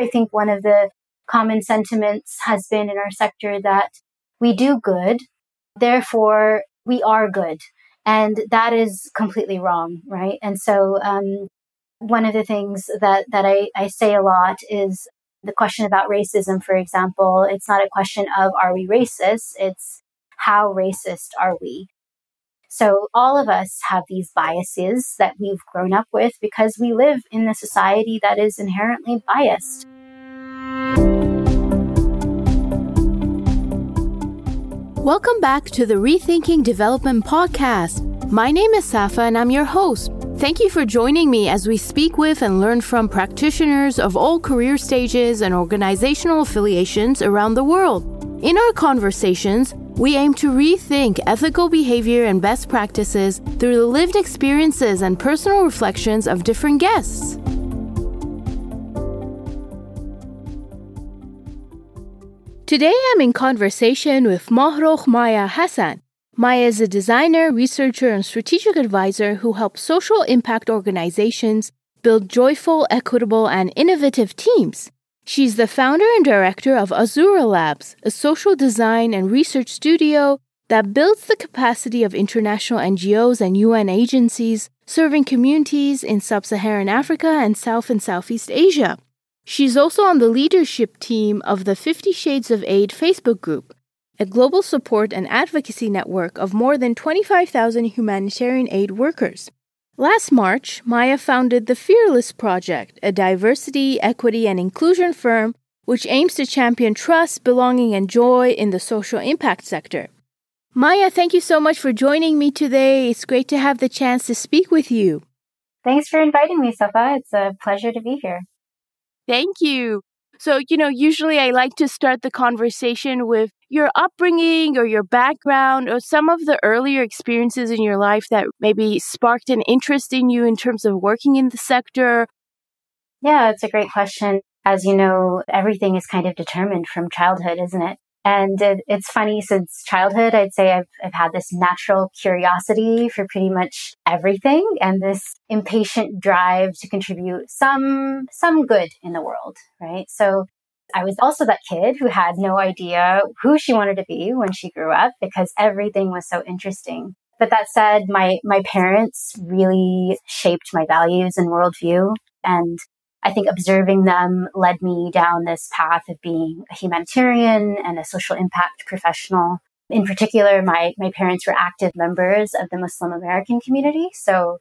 I think one of the common sentiments has been in our sector that we do good, therefore we are good. And that is completely wrong, right? And so, um, one of the things that, that I, I say a lot is the question about racism, for example. It's not a question of are we racist? It's how racist are we? So all of us have these biases that we've grown up with because we live in a society that is inherently biased. Welcome back to the Rethinking Development podcast. My name is Safa and I'm your host. Thank you for joining me as we speak with and learn from practitioners of all career stages and organizational affiliations around the world. In our conversations, we aim to rethink ethical behavior and best practices through the lived experiences and personal reflections of different guests. Today I'm in conversation with Mahrokh Maya Hassan. Maya is a designer, researcher, and strategic advisor who helps social impact organizations build joyful, equitable, and innovative teams. She's the founder and director of Azura Labs, a social design and research studio that builds the capacity of international NGOs and UN agencies serving communities in sub Saharan Africa and South and Southeast Asia. She's also on the leadership team of the Fifty Shades of Aid Facebook group, a global support and advocacy network of more than 25,000 humanitarian aid workers. Last March, Maya founded the Fearless Project, a diversity, equity, and inclusion firm which aims to champion trust, belonging, and joy in the social impact sector. Maya, thank you so much for joining me today. It's great to have the chance to speak with you. Thanks for inviting me, Safa. It's a pleasure to be here. Thank you. So, you know, usually I like to start the conversation with your upbringing or your background or some of the earlier experiences in your life that maybe sparked an interest in you in terms of working in the sector? Yeah, it's a great question. As you know, everything is kind of determined from childhood, isn't it? And it, it's funny since childhood, I'd say I've, I've had this natural curiosity for pretty much everything and this impatient drive to contribute some, some good in the world, right? So I was also that kid who had no idea who she wanted to be when she grew up because everything was so interesting. But that said, my, my parents really shaped my values and worldview. And I think observing them led me down this path of being a humanitarian and a social impact professional. In particular, my, my parents were active members of the Muslim American community. So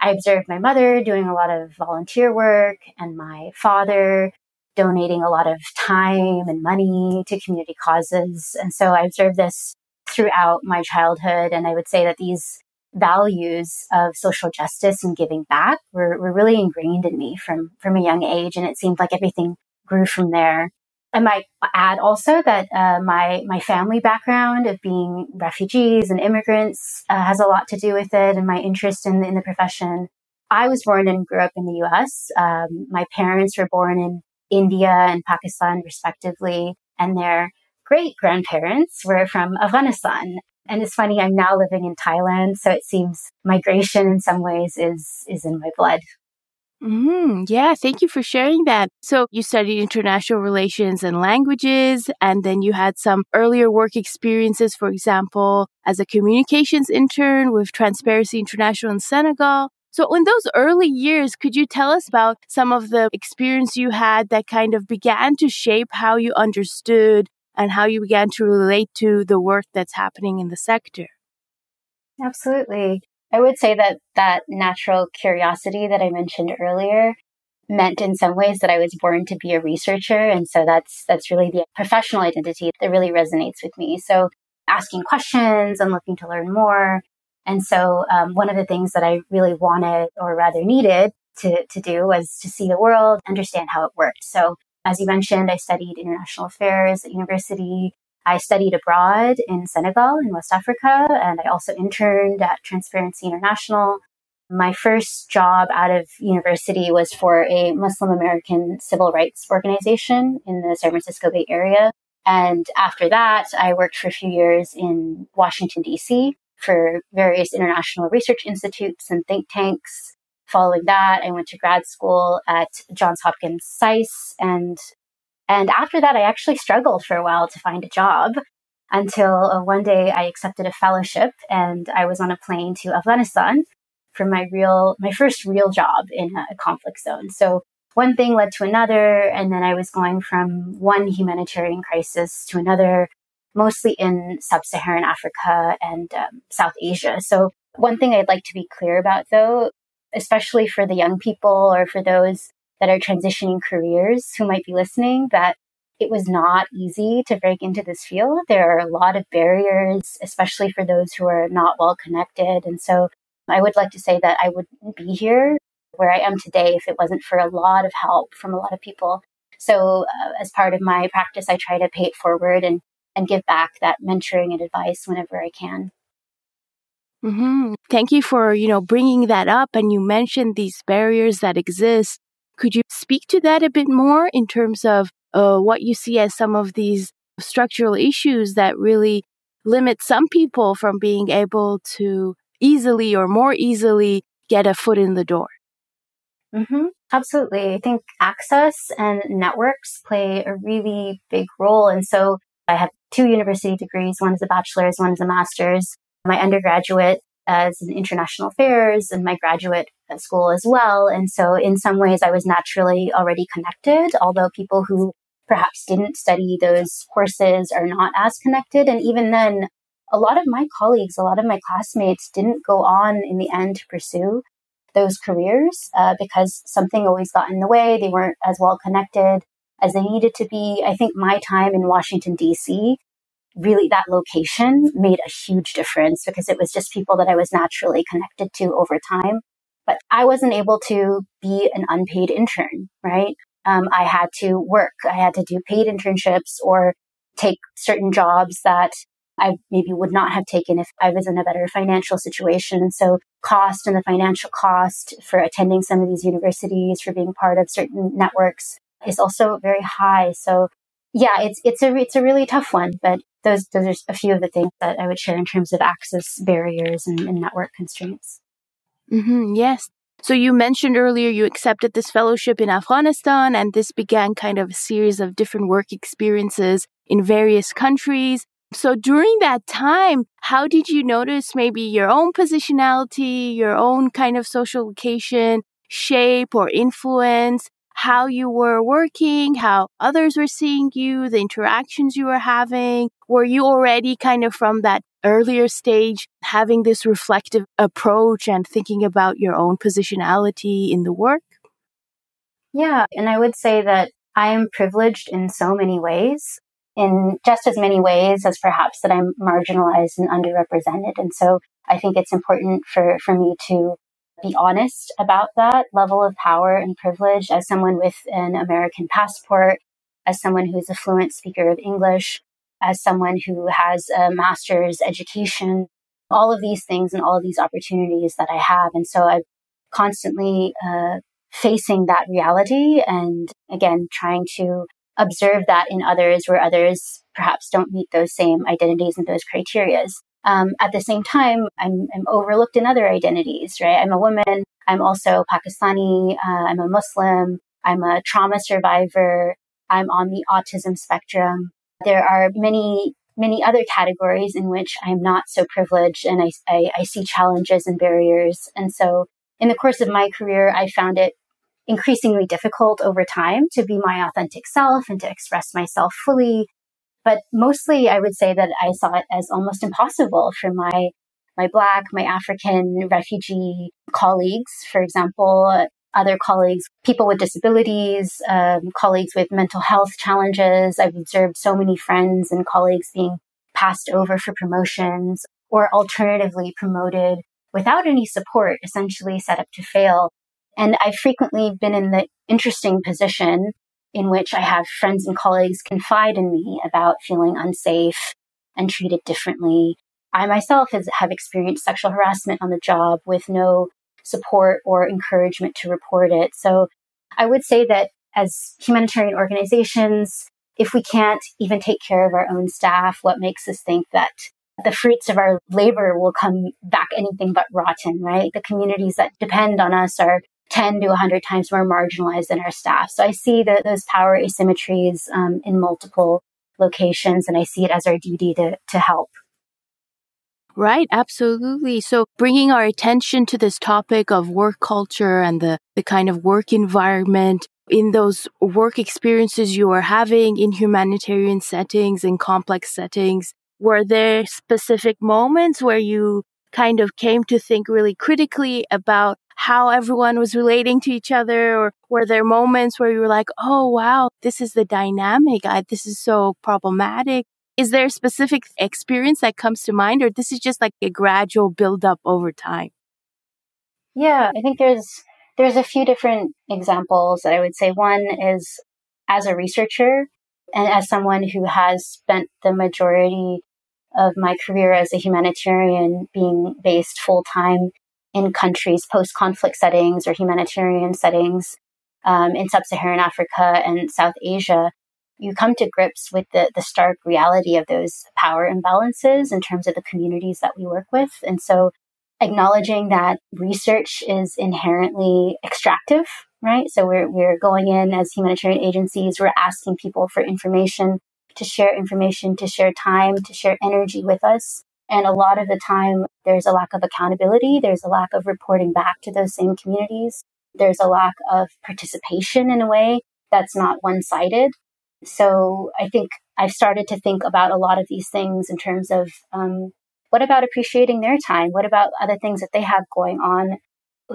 I observed my mother doing a lot of volunteer work and my father donating a lot of time and money to community causes. And so I observed this throughout my childhood. And I would say that these values of social justice and giving back were, were really ingrained in me from, from a young age. And it seemed like everything grew from there. I might add also that uh, my my family background of being refugees and immigrants uh, has a lot to do with it, and my interest in, in the profession. I was born and grew up in the U.S. Um, my parents were born in India and Pakistan, respectively, and their great grandparents were from Afghanistan. And it's funny, I'm now living in Thailand, so it seems migration in some ways is is in my blood. Mm, yeah, thank you for sharing that. So you studied international relations and languages, and then you had some earlier work experiences, for example, as a communications intern with Transparency International in Senegal. So, in those early years, could you tell us about some of the experience you had that kind of began to shape how you understood and how you began to relate to the work that's happening in the sector? Absolutely. I would say that that natural curiosity that I mentioned earlier meant in some ways that I was born to be a researcher. And so that's, that's really the professional identity that really resonates with me. So asking questions and looking to learn more and so um, one of the things that I really wanted, or rather needed to, to do was to see the world, understand how it worked. So as you mentioned, I studied international affairs at university. I studied abroad in Senegal in West Africa, and I also interned at Transparency International. My first job out of university was for a Muslim American civil rights organization in the San Francisco Bay Area. And after that, I worked for a few years in Washington, D.C for various international research institutes and think tanks, following that, I went to grad school at Johns Hopkins SAIS. And, and after that, I actually struggled for a while to find a job until uh, one day I accepted a fellowship and I was on a plane to Afghanistan for my real, my first real job in a conflict zone. So one thing led to another. And then I was going from one humanitarian crisis to another, mostly in sub Saharan Africa and um, South Asia. So one thing I'd like to be clear about though, especially for the young people or for those that are transitioning careers who might be listening, that it was not easy to break into this field. There are a lot of barriers, especially for those who are not well connected. And so I would like to say that I wouldn't be here where I am today if it wasn't for a lot of help from a lot of people. So, uh, as part of my practice, I try to pay it forward and, and give back that mentoring and advice whenever I can. Mm-hmm. Thank you for you know bringing that up, and you mentioned these barriers that exist. Could you speak to that a bit more in terms of uh, what you see as some of these structural issues that really limit some people from being able to easily or more easily get a foot in the door? Mm-hmm. Absolutely. I think access and networks play a really big role. And so I have two university degrees. One is a bachelor's, one is a master's. My undergraduate as in international affairs and my graduate school as well. And so in some ways I was naturally already connected, although people who perhaps didn't study those courses are not as connected. And even then, a lot of my colleagues, a lot of my classmates didn't go on in the end to pursue those careers uh, because something always got in the way. They weren't as well connected as they needed to be. I think my time in Washington, D.C., really that location made a huge difference because it was just people that I was naturally connected to over time. But I wasn't able to be an unpaid intern, right? Um, I had to work. I had to do paid internships or take certain jobs that I maybe would not have taken if I was in a better financial situation. So cost and the financial cost for attending some of these universities, for being part of certain networks is also very high. So yeah, it's, it's a, it's a really tough one, but those, those are a few of the things that I would share in terms of access barriers and, and network constraints. Mm-hmm, yes. So you mentioned earlier you accepted this fellowship in Afghanistan and this began kind of a series of different work experiences in various countries. So during that time, how did you notice maybe your own positionality, your own kind of social location, shape or influence, how you were working, how others were seeing you, the interactions you were having? Were you already kind of from that earlier stage having this reflective approach and thinking about your own positionality in the work? Yeah, and I would say that I am privileged in so many ways in just as many ways as perhaps that I'm marginalized and underrepresented. And so I think it's important for, for me to be honest about that level of power and privilege as someone with an American passport, as someone who's a fluent speaker of English, as someone who has a master's education, all of these things and all of these opportunities that I have. And so I'm constantly uh, facing that reality and again, trying to observe that in others where others perhaps don't meet those same identities and those criterias. Um, at the same time, I'm, I'm, overlooked in other identities, right? I'm a woman. I'm also Pakistani. Uh, I'm a Muslim. I'm a trauma survivor. I'm on the autism spectrum. There are many, many other categories in which I'm not so privileged and I, I, I see challenges and barriers. And so in the course of my career, I found it increasingly difficult over time to be my authentic self and to express myself fully. But mostly I would say that I saw it as almost impossible for my my black, my African refugee colleagues, for example, other colleagues, people with disabilities, um, colleagues with mental health challenges. I've observed so many friends and colleagues being passed over for promotions or alternatively promoted without any support, essentially set up to fail and I've frequently been in the interesting position in which I have friends and colleagues confide in me about feeling unsafe and treated differently. I myself have experienced sexual harassment on the job with no support or encouragement to report it. So I would say that as humanitarian organizations, if we can't even take care of our own staff, what makes us think that the fruits of our labor will come back anything but rotten, right? The communities that depend on us are 10 to 100 times more marginalized than our staff. So I see that those power asymmetries um, in multiple locations, and I see it as our duty to, to help. Right, absolutely. So bringing our attention to this topic of work culture and the, the kind of work environment in those work experiences you are having in humanitarian settings and complex settings, were there specific moments where you kind of came to think really critically about how everyone was relating to each other or were there moments where you were like oh wow this is the dynamic. I, this is so problematic. Is there a specific experience that comes to mind or this is just like a gradual build up over time? Yeah i think there's there's a few different examples that i would say. One is as a researcher and as someone who has spent the majority of my career as a humanitarian being based full time in countries, post conflict settings or humanitarian settings um, in sub Saharan Africa and South Asia, you come to grips with the, the stark reality of those power imbalances in terms of the communities that we work with. And so acknowledging that research is inherently extractive, right? So we're, we're going in as humanitarian agencies, we're asking people for information to share information, to share time, to share energy with us. And a lot of the time, there's a lack of accountability. There's a lack of reporting back to those same communities. There's a lack of participation in a way that's not one sided. So I think I've started to think about a lot of these things in terms of um, what about appreciating their time? What about other things that they have going on?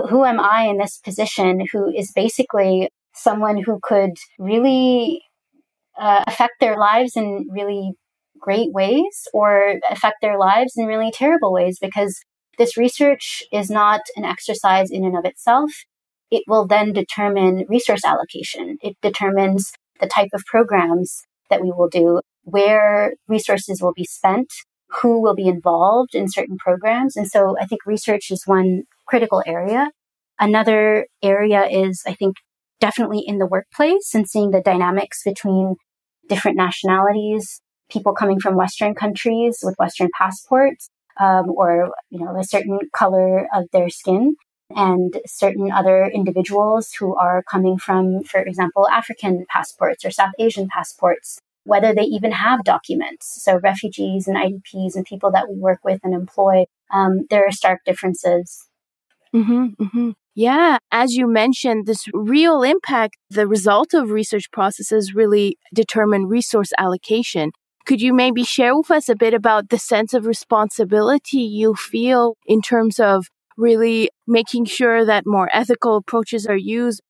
Who am I in this position who is basically someone who could really uh, affect their lives in really great ways or affect their lives in really terrible ways because this research is not an exercise in and of itself. It will then determine resource allocation. It determines the type of programs that we will do, where resources will be spent, who will be involved in certain programs. And so I think research is one critical area. Another area is, I think, definitely in the workplace and seeing the dynamics between different nationalities, people coming from Western countries with Western passports, um, or you know a certain color of their skin, and certain other individuals who are coming from, for example, African passports or South Asian passports, whether they even have documents. So refugees and IDPs and people that we work with and employ, um, there are stark differences. Mm-hmm, mm-hmm. Yeah, as you mentioned, this real impact, the result of research processes really determine resource allocation. Could you maybe share with us a bit about the sense of responsibility you feel in terms of really making sure that more ethical approaches are used?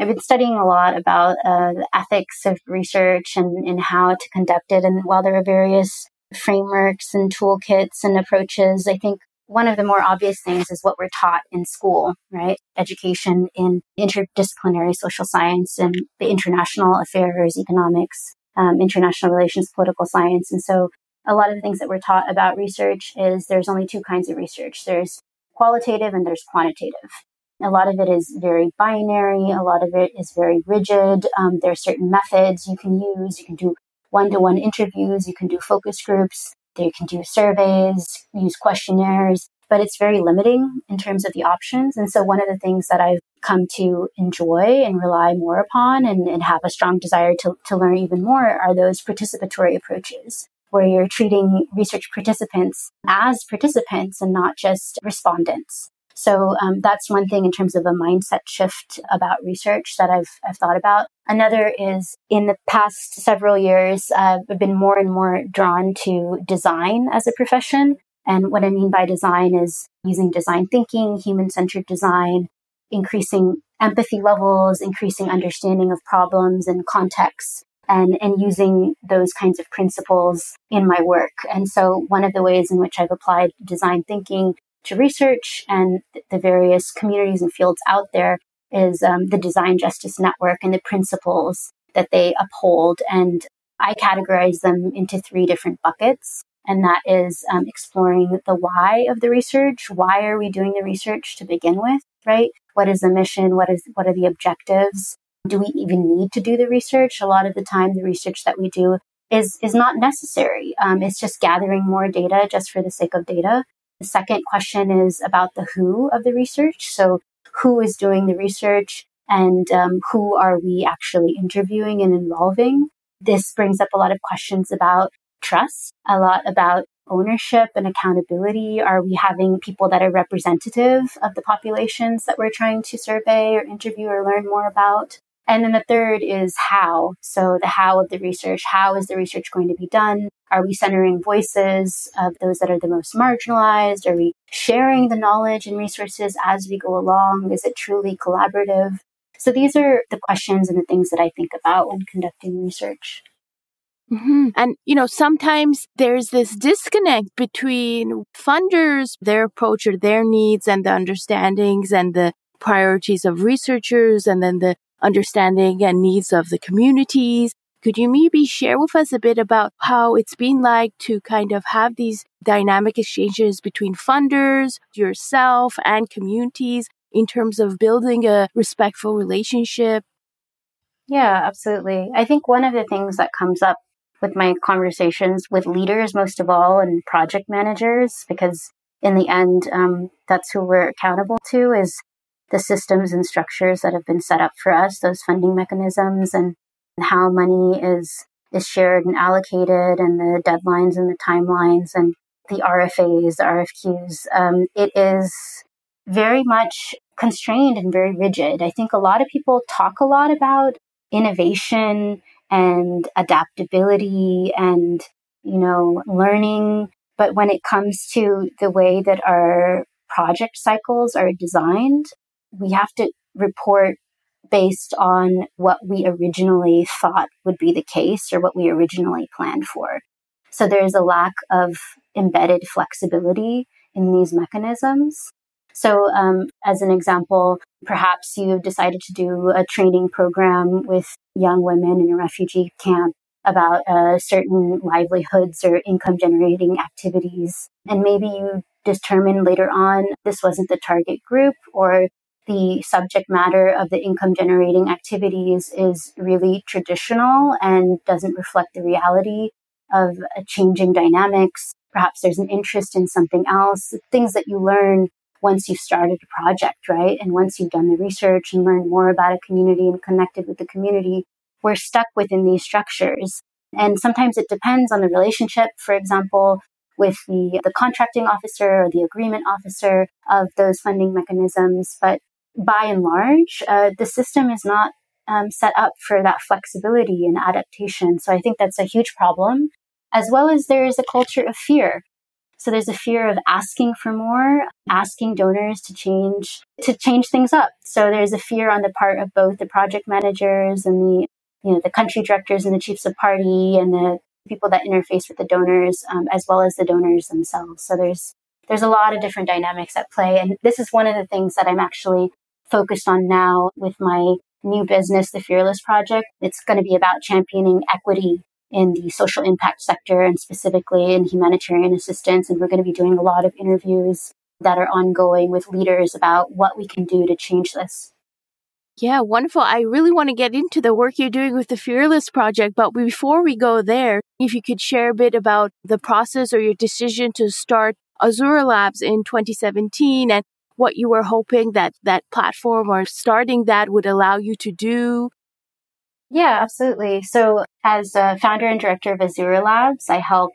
I've been studying a lot about uh, the ethics of research and, and how to conduct it. And while there are various frameworks and toolkits and approaches, I think one of the more obvious things is what we're taught in school, right? Education in interdisciplinary social science and the international affairs, economics, um, international relations, political science. And so a lot of the things that we're taught about research is there's only two kinds of research. There's qualitative and there's quantitative. A lot of it is very binary. A lot of it is very rigid. Um, there are certain methods you can use. You can do one-to-one interviews. You can do focus groups. You can do surveys, use questionnaires, but it's very limiting in terms of the options. And so one of the things that I've come to enjoy and rely more upon and, and have a strong desire to, to learn even more are those participatory approaches where you're treating research participants as participants and not just respondents. So um, that's one thing in terms of a mindset shift about research that I've, I've thought about. Another is in the past several years, uh, I've been more and more drawn to design as a profession. And what I mean by design is using design thinking, human centered design, increasing empathy levels, increasing understanding of problems and contexts, and, and using those kinds of principles in my work. And so one of the ways in which I've applied design thinking to research and the various communities and fields out there is um, the Design Justice Network and the principles that they uphold. And I categorize them into three different buckets. And that is um, exploring the why of the research. Why are we doing the research to begin with, right? What is the mission? What is what are the objectives? Do we even need to do the research? A lot of the time, the research that we do is, is not necessary. Um, it's just gathering more data just for the sake of data. The second question is about the who of the research. So who is doing the research and um, who are we actually interviewing and involving? This brings up a lot of questions about trust, a lot about ownership and accountability? Are we having people that are representative of the populations that we're trying to survey or interview or learn more about? And then the third is how. So the how of the research. How is the research going to be done? Are we centering voices of those that are the most marginalized? Are we sharing the knowledge and resources as we go along? Is it truly collaborative? So these are the questions and the things that I think about when conducting research. Mm-hmm. And, you know, sometimes there's this disconnect between funders, their approach or their needs and the understandings and the priorities of researchers and then the understanding and needs of the communities. Could you maybe share with us a bit about how it's been like to kind of have these dynamic exchanges between funders, yourself, and communities in terms of building a respectful relationship? Yeah, absolutely. I think one of the things that comes up with my conversations with leaders, most of all, and project managers, because in the end, um, that's who we're accountable to is the systems and structures that have been set up for us, those funding mechanisms and, how money is is shared and allocated and the deadlines and the timelines and the RFAs, the RFQs. Um, it is very much constrained and very rigid. I think a lot of people talk a lot about innovation and adaptability and, you know, learning. But when it comes to the way that our project cycles are designed, we have to report based on what we originally thought would be the case or what we originally planned for. So there's a lack of embedded flexibility in these mechanisms. So, um, as an example, perhaps you've decided to do a training program with young women in a refugee camp about uh, certain livelihoods or income generating activities. And maybe you determine later on this wasn't the target group or the subject matter of the income generating activities is really traditional and doesn't reflect the reality of changing dynamics. Perhaps there's an interest in something else, things that you learn once you've started a project, right? And once you've done the research and learned more about a community and connected with the community, we're stuck within these structures. And sometimes it depends on the relationship, for example, with the, the contracting officer or the agreement officer of those funding mechanisms. But by and large, uh, the system is not um, set up for that flexibility and adaptation. So I think that's a huge problem, as well as there is a culture of fear so there's a fear of asking for more, asking donors to change, to change things up. So there's a fear on the part of both the project managers and the, you know, the country directors and the chiefs of party and the people that interface with the donors, um, as well as the donors themselves. So there's, there's a lot of different dynamics at play. And this is one of the things that I'm actually focused on now with my new business, the Fearless Project. It's going to be about championing equity in the social impact sector and specifically in humanitarian assistance. And we're going to be doing a lot of interviews that are ongoing with leaders about what we can do to change this. Yeah, wonderful. I really want to get into the work you're doing with the Fearless Project, but before we go there, if you could share a bit about the process or your decision to start Azura Labs in 2017 and what you were hoping that that platform or starting that would allow you to do yeah, absolutely. So, as a founder and director of Azura Labs, I help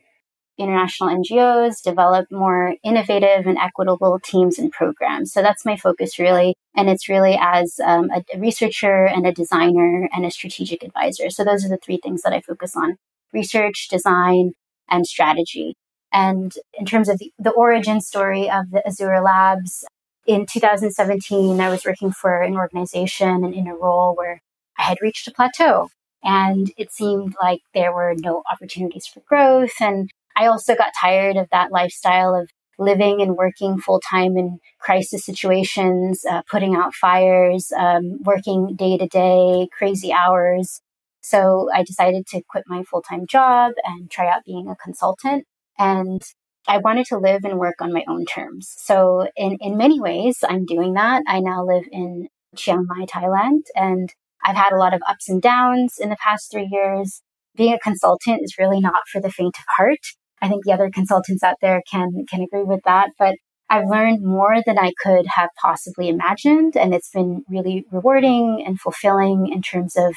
international NGOs develop more innovative and equitable teams and programs. So, that's my focus really. And it's really as um, a, researcher and a designer and a strategic advisor. So, those are the three things that I focus on research, design, and strategy. And in terms of the, the origin story of the Azura Labs, in 2017, I was working for an organization and in a role where I had reached a plateau and it seemed like there were no opportunities for growth. And I also got tired of that lifestyle of living and working full time in crisis situations, uh, putting out fires, um, working day to day, crazy hours. So I decided to quit my full time job and try out being a consultant. And I wanted to live and work on my own terms. So in, in many ways, I'm doing that. I now live in Chiang Mai, Thailand, and I've had a lot of ups and downs in the past three years. being a consultant is really not for the faint of heart. I think the other consultants out there can can agree with that, but I've learned more than I could have possibly imagined and it's been really rewarding and fulfilling in terms of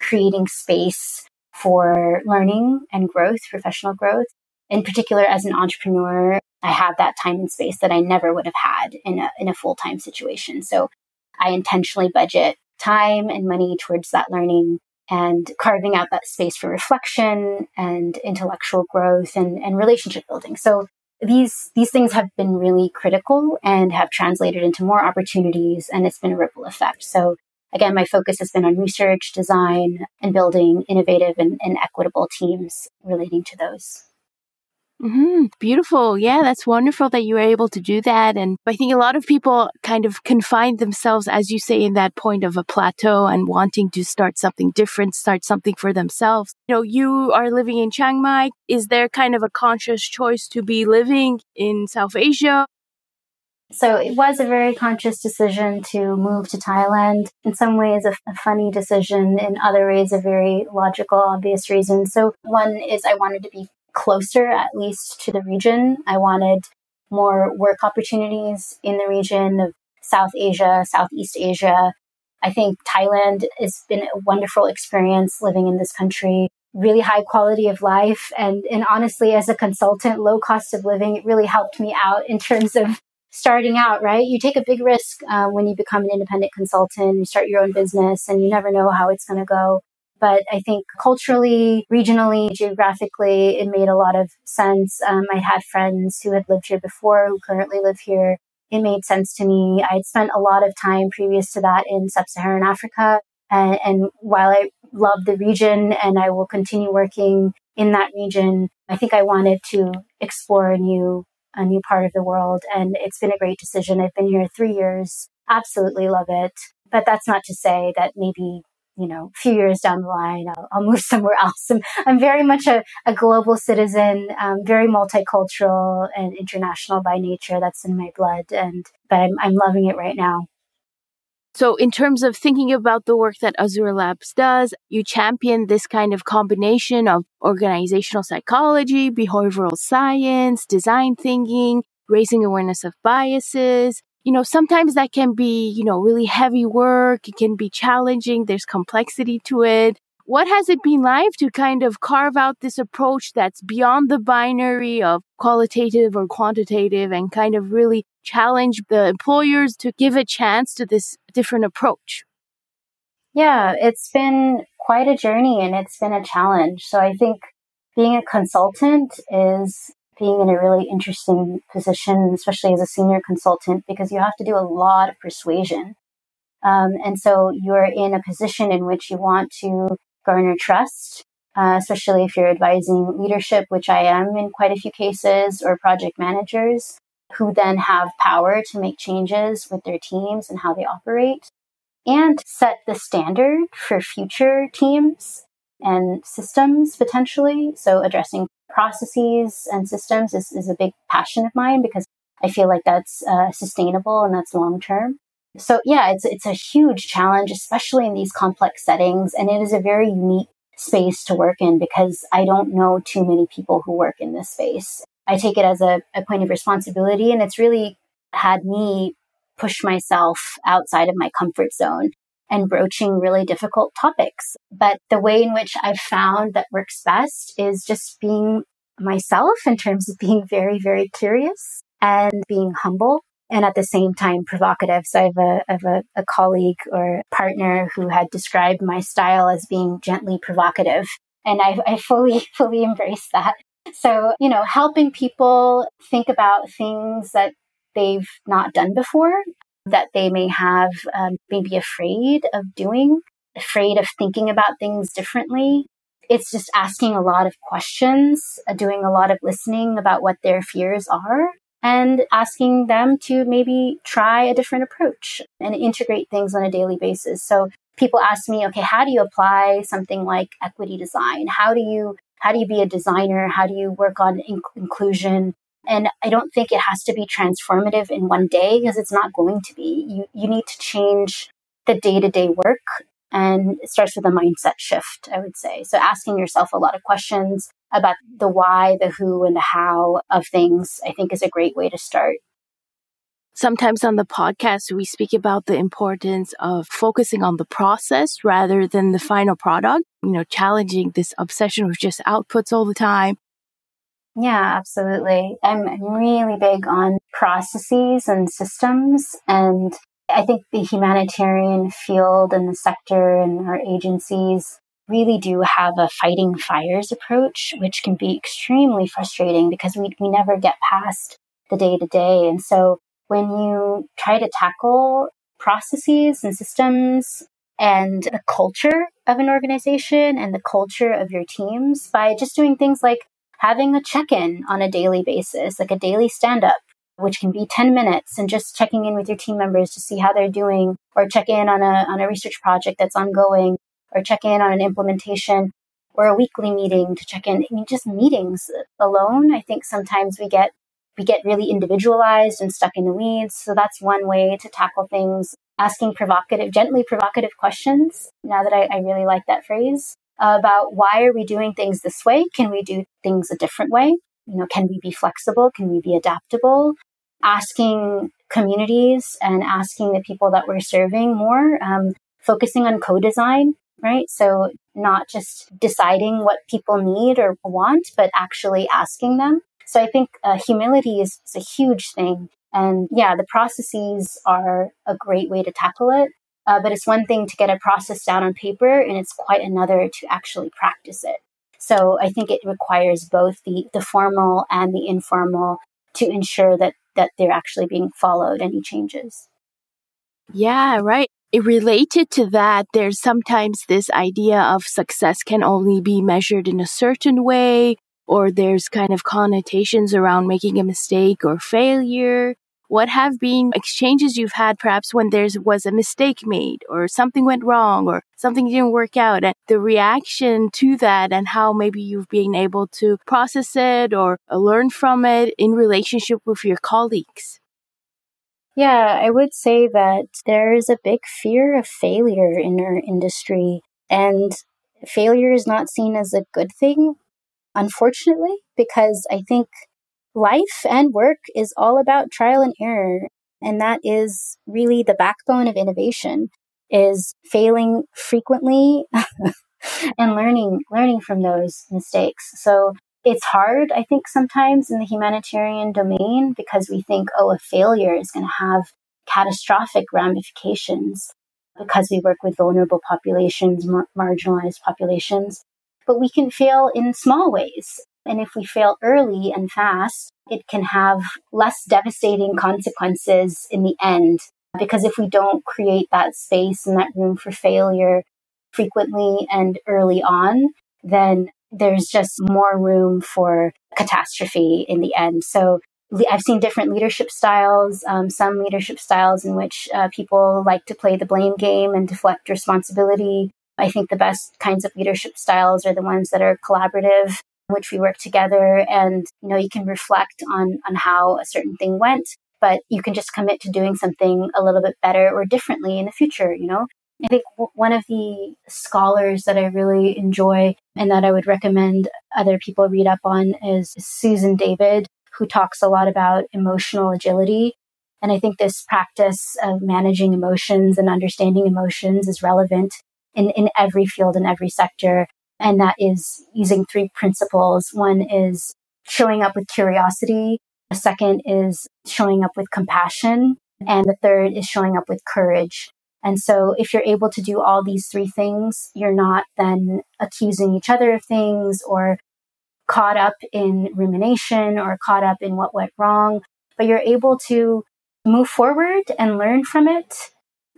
creating space for learning and growth, professional growth. In particular, as an entrepreneur, I have that time and space that I never would have had in a, in a full time situation. So I intentionally budget time and money towards that learning and carving out that space for reflection and intellectual growth and, and relationship building. So these these things have been really critical and have translated into more opportunities and it's been a ripple effect. So again, my focus has been on research, design, and building innovative and, and equitable teams relating to those. Mm-hmm. Beautiful. Yeah, that's wonderful that you were able to do that. And I think a lot of people kind of confine themselves, as you say, in that point of a plateau and wanting to start something different, start something for themselves. You know, you are living in Chiang Mai. Is there kind of a conscious choice to be living in South Asia? So it was a very conscious decision to move to Thailand. In some ways, a, a, funny decision. In other ways, a very logical, obvious reason. So one is I wanted to be closer, at least to the region. I wanted more work opportunities in the region of South Asia, Southeast Asia. I think Thailand has been a wonderful experience living in this country. Really high quality of life. And, and honestly, as a consultant, low cost of living, it really helped me out in terms of starting out, right? You take a big risk uh, when you become an independent consultant, you start your own business, and you never know how it's going to go. But I think culturally, regionally, geographically, it made a lot of sense. Um, I had friends who had lived here before who currently live here. It made sense to me. I had spent a lot of time previous to that in sub Saharan Africa. And, and while I love the region and I will continue working in that region, I think I wanted to explore a new a new part of the world. And it's been a great decision. I've been here three years. Absolutely love it. But that's not to say that maybe you know, a few years down the line, I'll, I'll move somewhere else. I'm, I'm very much a, a global citizen, um, very multicultural and international by nature. That's in my blood. And, but I'm, I'm loving it right now. So, in terms of thinking about the work that Azura Labs does, you champion this kind of combination of organizational psychology, behavioral science, design thinking, raising awareness of biases, you know, sometimes that can be, you know, really heavy work. It can be challenging. There's complexity to it. What has it been like to kind of carve out this approach that's beyond the binary of qualitative or quantitative and kind of really challenge the employers to give a chance to this different approach? Yeah, it's been quite a journey and it's been a challenge. So I think being a consultant is being in a really interesting position, especially as a senior consultant, because you have to do a lot of persuasion. Um, and so you're in a position in which you want to garner trust, uh, especially if you're advising leadership, which I am in quite a few cases, or project managers who then have power to make changes with their teams and how they operate and set the standard for future teams and systems potentially. So addressing processes and systems is, is a big passion of mine because I feel like that's uh, sustainable and that's long term. So yeah, it's it's a huge challenge, especially in these complex settings, and it is a very unique space to work in because I don't know too many people who work in this space. I take it as a, a point of responsibility, and it's really had me push myself outside of my comfort zone and broaching really difficult topics. But the way in which I've found that works best is just being myself in terms of being very, very curious and being humble and at the same time provocative. So I have have a, a colleague or partner who had described my style as being gently provocative. And I, I fully, fully embrace that. So, you know, helping people think about things that they've not done before that they may have um, maybe afraid of doing, afraid of thinking about things differently. It's just asking a lot of questions, uh, doing a lot of listening about what their fears are, and asking them to maybe try a different approach and integrate things on a daily basis. So people ask me, okay, how do you apply something like equity design? How do you how do you be a designer? How do you work on inclusion? And I don't think it has to be transformative in one day because it's not going to be. You, you need to change the day to day work And it starts with a mindset shift, I would say. So asking yourself a lot of questions about the why, the who, and the how of things, I think is a great way to start. Sometimes on the podcast, we speak about the importance of focusing on the process rather than the final product, you know, challenging this obsession with just outputs all the time. Yeah, absolutely. I'm really big on processes and systems. And I think the humanitarian field and the sector and our agencies really do have a fighting fires approach, which can be extremely frustrating because we, we never get past the day to day. And so when you try to tackle processes and systems and the culture of an organization and the culture of your teams by just doing things like having a check in on a daily basis, like a daily stand up, which can be 10 minutes and just checking in with your team members to see how they're doing or check in on a, on a research project that's ongoing or check in on an implementation or a weekly meeting to check in. I mean, just meetings alone. I think sometimes we get we get really individualized and stuck in the weeds. So that's one way to tackle things. Asking provocative, gently provocative questions. Now that I, I really like that phrase about why are we doing things this way? Can we do things a different way? You know, can we be flexible? Can we be adaptable? Asking communities and asking the people that we're serving more, um, focusing on co-design, right? So not just deciding what people need or want, but actually asking them so I think uh, humility is, is a huge thing. And yeah, the processes are a great way to tackle it. Uh, but it's one thing to get a process down on paper, and it's quite another to actually practice it. So I think it requires both the, the formal and the informal to ensure that, that they're actually being followed, any changes. Yeah, right. It related to that, there's sometimes this idea of success can only be measured in a certain way, or there's kind of connotations around making a mistake or failure. What have been exchanges you've had perhaps when there was a mistake made or something went wrong or something didn't work out and the reaction to that and how maybe you've been able to process it or learn from it in relationship with your colleagues? Yeah, I would say that there is a big fear of failure in our industry and failure is not seen as a good thing unfortunately, because I think life and work is all about trial and error. And that is really the backbone of innovation is failing frequently and learning, learning from those mistakes. So it's hard, I think, sometimes in the humanitarian domain because we think, oh, a failure is going to have catastrophic ramifications because we work with vulnerable populations, mar- marginalized populations but we can fail in small ways. And if we fail early and fast, it can have less devastating consequences in the end. Because if we don't create that space and that room for failure frequently and early on, then there's just more room for catastrophe in the end. So I've seen different leadership styles, um, some leadership styles in which uh, people like to play the blame game and deflect responsibility. I think the best kinds of leadership styles are the ones that are collaborative, which we work together and, you know, you can reflect on, on how a certain thing went, but you can just commit to doing something a little bit better or differently in the future, you know? I think one of the scholars that I really enjoy and that I would recommend other people read up on is Susan David, who talks a lot about emotional agility. And I think this practice of managing emotions and understanding emotions is relevant in, in every field in every sector. And that is using three principles. One is showing up with curiosity. A second is showing up with compassion. And the third is showing up with courage. And so if you're able to do all these three things, you're not then accusing each other of things or caught up in rumination or caught up in what went wrong, but you're able to move forward and learn from it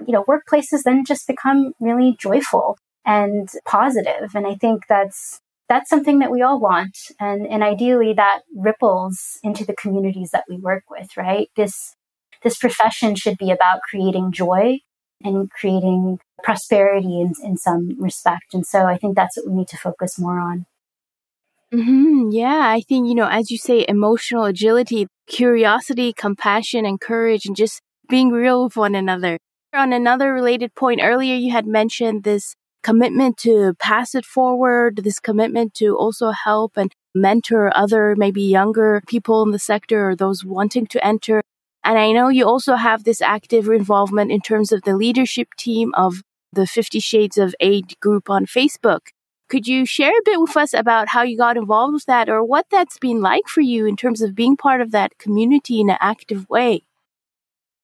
you know, workplaces then just become really joyful and positive. And I think that's that's something that we all want. And and ideally that ripples into the communities that we work with, right? This this profession should be about creating joy and creating prosperity in, in some respect. And so I think that's what we need to focus more on. Mm-hmm. Yeah, I think, you know, as you say, emotional agility, curiosity, compassion, and courage, and just being real with one another On another related point, earlier you had mentioned this commitment to pass it forward, this commitment to also help and mentor other maybe younger people in the sector or those wanting to enter. And I know you also have this active involvement in terms of the leadership team of the 50 Shades of Aid group on Facebook. Could you share a bit with us about how you got involved with that or what that's been like for you in terms of being part of that community in an active way?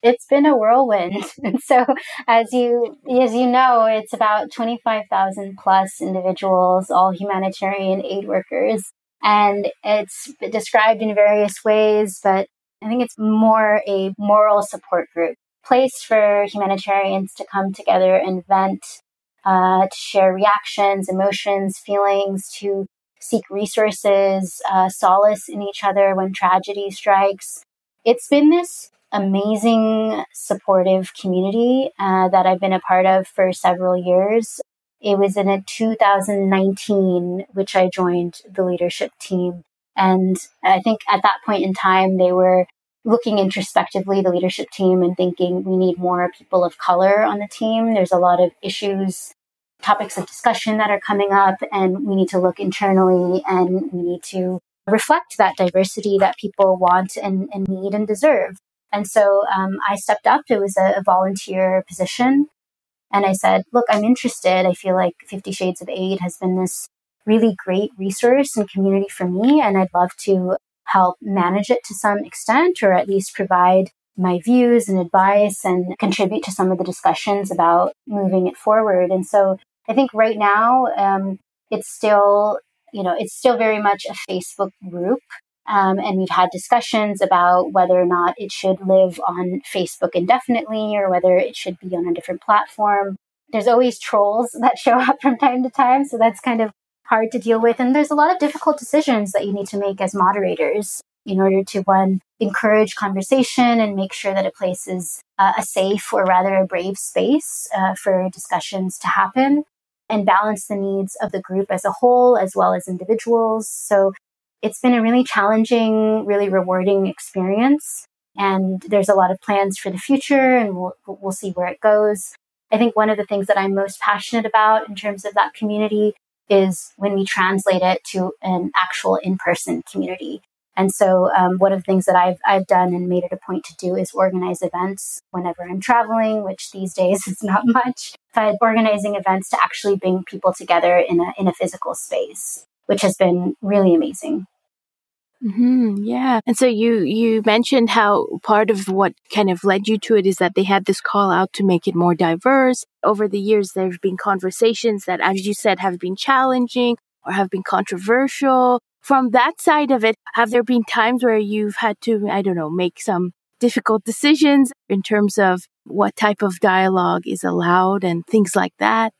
It's been a whirlwind. And so as you as you know, it's about 25,000 plus individuals, all humanitarian aid workers, and it's described in various ways, but I think it's more a moral support group, place for humanitarians to come together and vent uh, to share reactions, emotions, feelings, to seek resources, uh, solace in each other when tragedy strikes. It's been this amazing, supportive community uh, that I've been a part of for several years. It was in a 2019, which I joined the leadership team. And I think at that point in time, they were looking introspectively, the leadership team, and thinking we need more people of color on the team. There's a lot of issues, topics of discussion that are coming up, and we need to look internally and we need to reflect that diversity that people want and, and need and deserve. And so um, I stepped up. It was a, a volunteer position. And I said, look, I'm interested. I feel like Fifty Shades of Aid has been this really great resource and community for me. And I'd love to help manage it to some extent, or at least provide my views and advice and contribute to some of the discussions about moving it forward. And so I think right now, um, it's still, you know, it's still very much a Facebook group. Um, and we've had discussions about whether or not it should live on Facebook indefinitely or whether it should be on a different platform. There's always trolls that show up from time to time. So that's kind of hard to deal with. And there's a lot of difficult decisions that you need to make as moderators in order to one encourage conversation and make sure that a place is uh, a safe or rather a brave space uh, for discussions to happen and balance the needs of the group as a whole as well as individuals so it's been a really challenging really rewarding experience and there's a lot of plans for the future and we'll, we'll see where it goes i think one of the things that i'm most passionate about in terms of that community is when we translate it to an actual in-person community. And so, um, one of the things that I've I've done and made it a point to do is organize events whenever I'm traveling, which these days is not much. But organizing events to actually bring people together in a in a physical space, which has been really amazing. Mm-hmm, yeah. And so you, you mentioned how part of what kind of led you to it is that they had this call out to make it more diverse. Over the years, there have been conversations that, as you said, have been challenging or have been controversial. From that side of it, have there been times where you've had to, I don't know, make some difficult decisions in terms of what type of dialogue is allowed and things like that?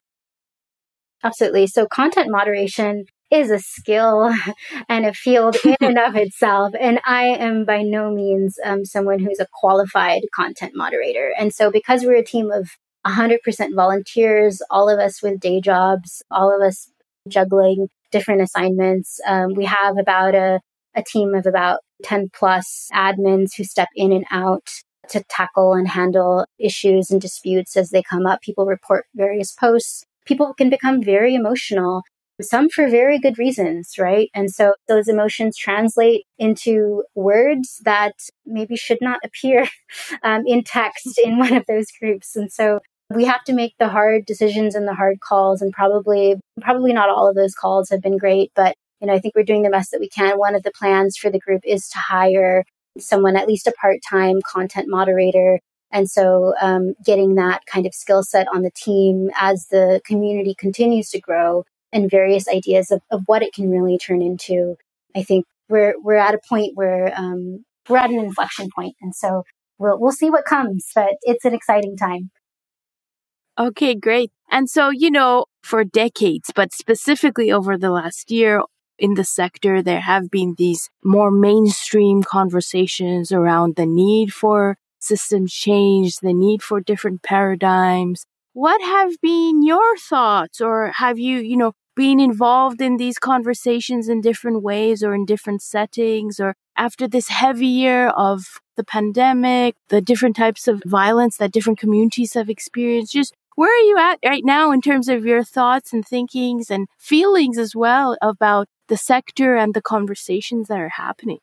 Absolutely. So content moderation is a skill and a field in and of itself. And I am by no means um, someone who's a qualified content moderator. And so, because we're a team of 100% volunteers, all of us with day jobs, all of us juggling different assignments, um, we have about a, a team of about 10 plus admins who step in and out to tackle and handle issues and disputes as they come up. People report various posts. People can become very emotional some for very good reasons, right? And so those emotions translate into words that maybe should not appear um, in text in one of those groups. And so we have to make the hard decisions and the hard calls and probably probably not all of those calls have been great but you know i think we're doing the best that we can one of the plans for the group is to hire someone at least a part-time content moderator and so um, getting that kind of skill set on the team as the community continues to grow and various ideas of, of what it can really turn into. I think we're we're at a point where um, we're at an inflection point, and so we'll we'll see what comes. But it's an exciting time. Okay, great. And so you know, for decades, but specifically over the last year, in the sector, there have been these more mainstream conversations around the need for system change, the need for different paradigms. What have been your thoughts or have you, you know, being involved in these conversations in different ways or in different settings or after this heavy year of the pandemic, the different types of violence that different communities have experienced, just where are you at right now in terms of your thoughts and thinkings and feelings as well about the sector and the conversations that are happening?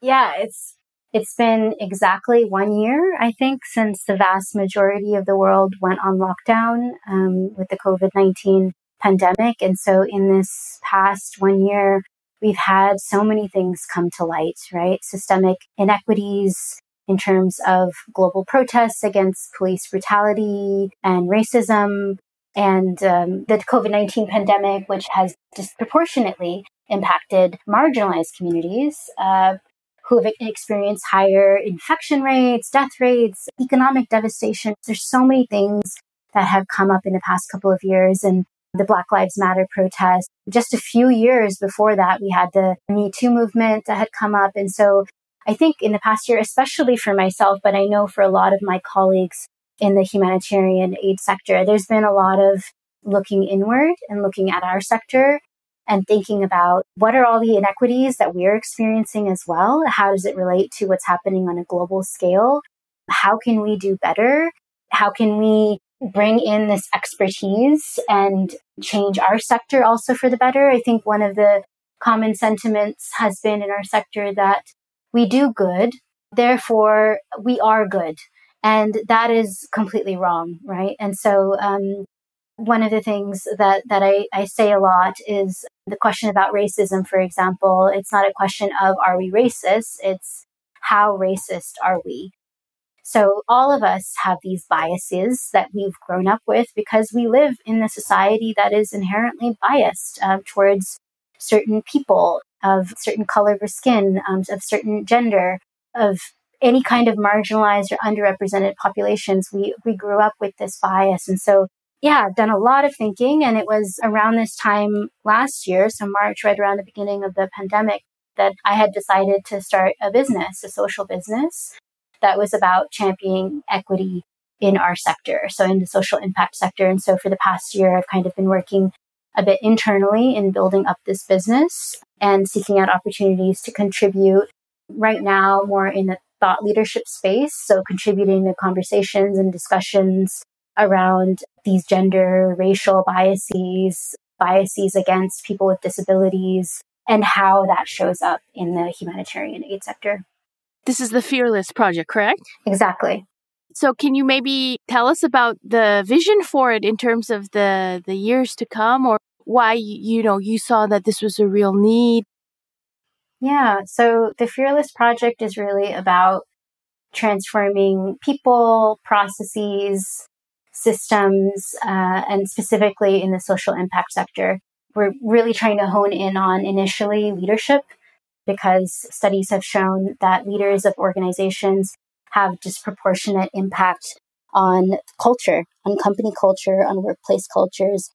Yeah, it's it's been exactly one year, I think, since the vast majority of the world went on lockdown um, with the COVID 19 pandemic. And so, in this past one year, we've had so many things come to light, right? Systemic inequities in terms of global protests against police brutality and racism, and um, the COVID 19 pandemic, which has disproportionately impacted marginalized communities. Uh, who have experienced higher infection rates, death rates, economic devastation. There's so many things that have come up in the past couple of years and the Black Lives Matter protest. Just a few years before that, we had the Me Too movement that had come up. And so I think in the past year, especially for myself, but I know for a lot of my colleagues in the humanitarian aid sector, there's been a lot of looking inward and looking at our sector and thinking about what are all the inequities that we're experiencing as well? How does it relate to what's happening on a global scale? How can we do better? How can we bring in this expertise and change our sector also for the better? I think one of the common sentiments has been in our sector that we do good, therefore we are good. And that is completely wrong, right? And so um, one of the things that, that I, I say a lot is the question about racism, for example. It's not a question of are we racist? It's how racist are we? So all of us have these biases that we've grown up with because we live in a society that is inherently biased uh, towards certain people of certain color of skin, um, of certain gender, of any kind of marginalized or underrepresented populations. We we grew up with this bias, and so yeah, I've done a lot of thinking. And it was around this time last year, so March, right around the beginning of the pandemic, that I had decided to start a business, a social business that was about championing equity in our sector, so in the social impact sector. And so for the past year, I've kind of been working a bit internally in building up this business and seeking out opportunities to contribute right now more in the thought leadership space. So contributing to conversations and discussions around these gender, racial biases, biases against people with disabilities, and how that shows up in the humanitarian aid sector. This is the Fearless Project, correct? Exactly. So can you maybe tell us about the vision for it in terms of the the years to come or why you know you saw that this was a real need? Yeah, so the Fearless Project is really about transforming people, processes, systems, uh, and specifically in the social impact sector. We're really trying to hone in on initially leadership because studies have shown that leaders of organizations have disproportionate impact on culture, on company culture, on workplace cultures.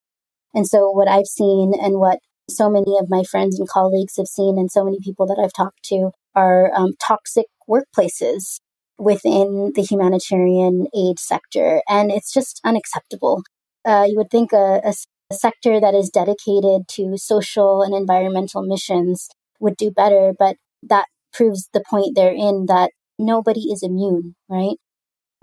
And so, what I've seen and what so many of my friends and colleagues have seen, and so many people that I've talked to, are um, toxic workplaces within the humanitarian aid sector. And it's just unacceptable. Uh, you would think a, a, a sector that is dedicated to social and environmental missions would do better, but that proves the point they're in that nobody is immune, right?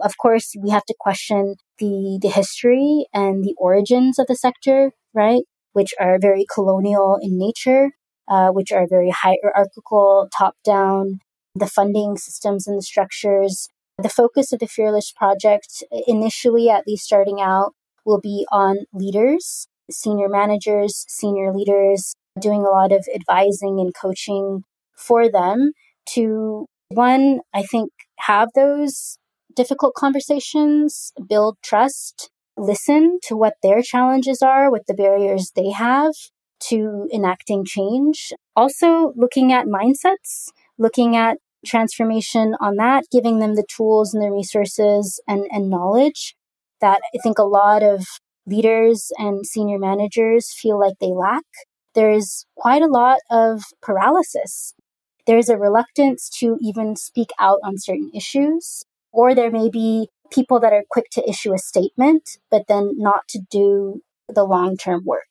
Of course, we have to question the, the history and the origins of the sector, right? Which are very colonial in nature, uh, which are very hierarchical, top down, the funding systems and the structures. The focus of the Fearless Project, initially, at least starting out, will be on leaders, senior managers, senior leaders, doing a lot of advising and coaching for them to, one, I think, have those difficult conversations, build trust, listen to what their challenges are, what the barriers they have to enacting change. Also, looking at mindsets, looking at transformation on that, giving them the tools and the resources and, and knowledge that I think a lot of leaders and senior managers feel like they lack. There's quite a lot of paralysis. There's a reluctance to even speak out on certain issues, or there may be people that are quick to issue a statement, but then not to do the long term work.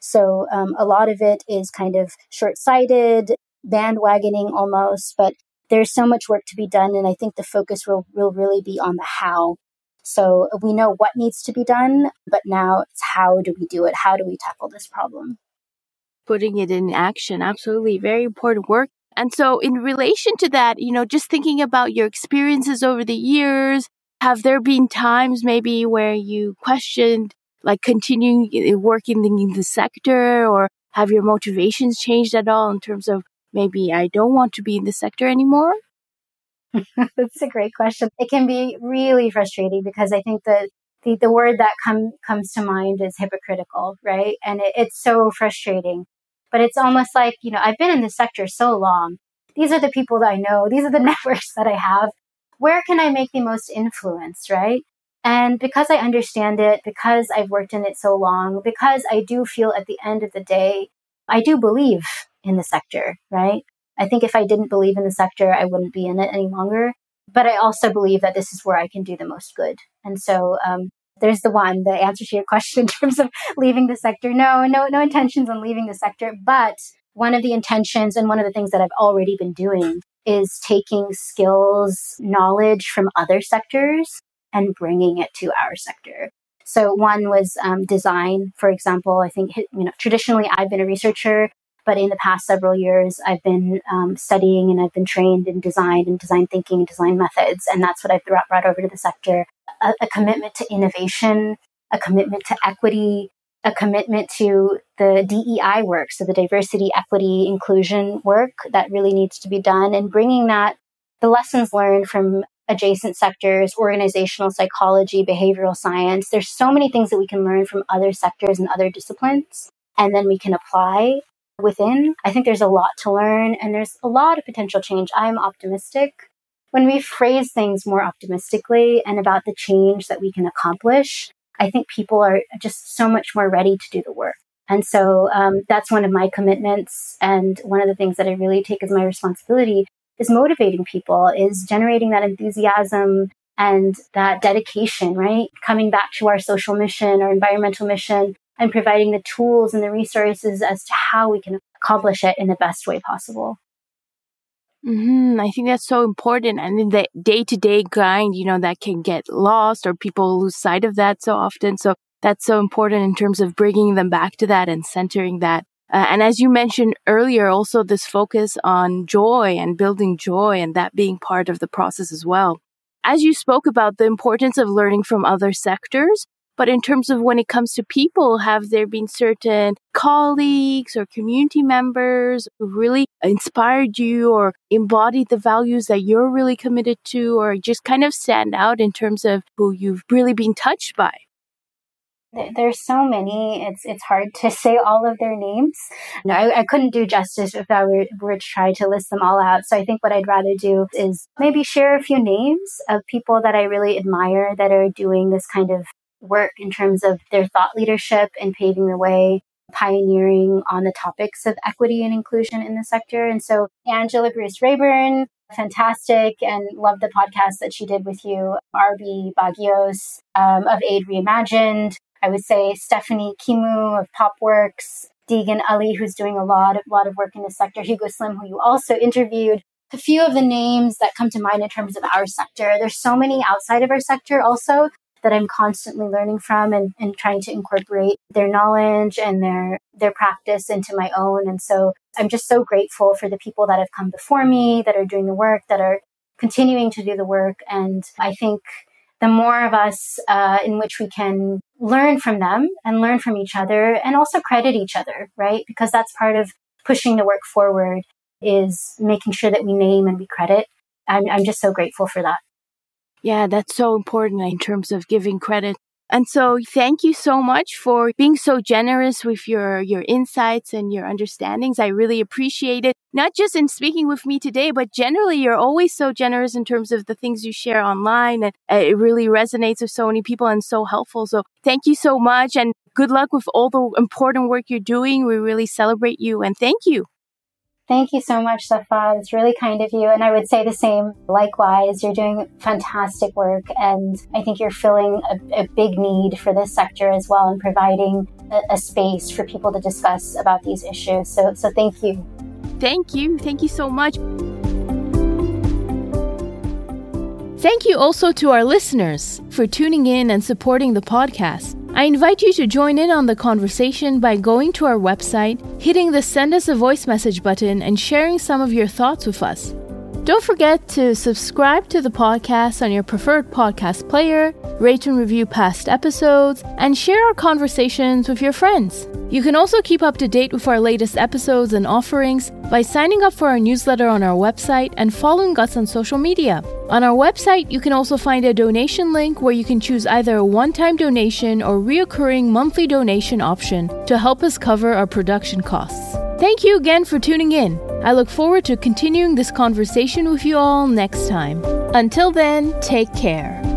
So um, a lot of it is kind of short sighted, bandwagoning almost, but there's so much work to be done. And I think the focus will, will really be on the how. So we know what needs to be done, but now it's how do we do it? How do we tackle this problem? Putting it in action. Absolutely. Very important work. And so in relation to that, you know, just thinking about your experiences over the years, have there been times maybe where you questioned like continuing working in the sector or have your motivations changed at all in terms of maybe I don't want to be in the sector anymore? That's a great question. It can be really frustrating because I think that the, the word that come, comes to mind is hypocritical, right? And it, it's so frustrating. But it's almost like, you know, I've been in this sector so long. These are the people that I know. These are the networks that I have. Where can I make the most influence, right? And because I understand it, because I've worked in it so long, because I do feel at the end of the day, I do believe in the sector, right? I think if I didn't believe in the sector, I wouldn't be in it any longer. But I also believe that this is where I can do the most good. And so um, there's the one, the answer to your question in terms of leaving the sector. No, no, no intentions on leaving the sector. But one of the intentions and one of the things that I've already been doing is taking skills, knowledge from other sectors and bringing it to our sector. So one was um, design, for example. I think you know traditionally I've been a researcher, but in the past several years I've been um, studying and I've been trained in design and design thinking and design methods, and that's what I've brought over to the sector. A, a commitment to innovation, a commitment to equity, a commitment to the DEI work, so the diversity, equity, inclusion work that really needs to be done, and bringing that the lessons learned from adjacent sectors, organizational psychology, behavioral science. There's so many things that we can learn from other sectors and other disciplines, and then we can apply within. I think there's a lot to learn and there's a lot of potential change. I'm optimistic. When we phrase things more optimistically and about the change that we can accomplish, I think people are just so much more ready to do the work. And so um, that's one of my commitments. And one of the things that I really take as my responsibility is motivating people, is generating that enthusiasm and that dedication, right? Coming back to our social mission, our environmental mission, and providing the tools and the resources as to how we can accomplish it in the best way possible. Mm-hmm. I think that's so important. And in the day to day grind, you know, that can get lost or people lose sight of that so often. So that's so important in terms of bringing them back to that and centering that. Uh, and as you mentioned earlier, also this focus on joy and building joy and that being part of the process as well. As you spoke about the importance of learning from other sectors, but in terms of when it comes to people, have there been certain colleagues or community members who really inspired you or embodied the values that you're really committed to or just kind of stand out in terms of who you've really been touched by? There's so many. It's it's hard to say all of their names. No, I, I couldn't do justice if I were, were to try to list them all out. So I think what I'd rather do is maybe share a few names of people that I really admire that are doing this kind of work in terms of their thought leadership and paving the way, pioneering on the topics of equity and inclusion in the sector. And so Angela Bruce Raeburn, fantastic and love the podcast that she did with you, Arbie Baguios um, of Aid Reimagined. I would say Stephanie Kimou of Popworks, Degan Ali, who's doing a lot of lot of work in the sector, Hugo Slim, who you also interviewed. A few of the names that come to mind in terms of our sector. There's so many outside of our sector also that I'm constantly learning from and, and trying to incorporate their knowledge and their their practice into my own. And so I'm just so grateful for the people that have come before me, that are doing the work, that are continuing to do the work. And I think the more of us uh, in which we can learn from them and learn from each other and also credit each other, right? Because that's part of pushing the work forward is making sure that we name and we credit. I'm, I'm just so grateful for that. Yeah, that's so important in terms of giving credit. And so thank you so much for being so generous with your, your insights and your understandings. I really appreciate it. Not just in speaking with me today, but generally you're always so generous in terms of the things you share online. And uh, it really resonates with so many people and so helpful. So thank you so much and good luck with all the important work you're doing. We really celebrate you and thank you. Thank you so much, Safa. It's really kind of you. And I would say the same. Likewise, you're doing fantastic work. And I think you're filling a, a big need for this sector as well and providing a, a space for people to discuss about these issues. So, so thank you. Thank you. Thank you so much. Thank you also to our listeners for tuning in and supporting the podcast. I invite you to join in on the conversation by going to our website, hitting the Send Us a Voice Message button, and sharing some of your thoughts with us. Don't forget to subscribe to the podcast on your preferred podcast player, rate and review past episodes, and share our conversations with your friends. You can also keep up to date with our latest episodes and offerings by signing up for our newsletter on our website and following us on social media. On our website, you can also find a donation link where you can choose either a one time donation or reoccurring monthly donation option to help us cover our production costs. Thank you again for tuning in. I look forward to continuing this conversation with you all next time. Until then, take care.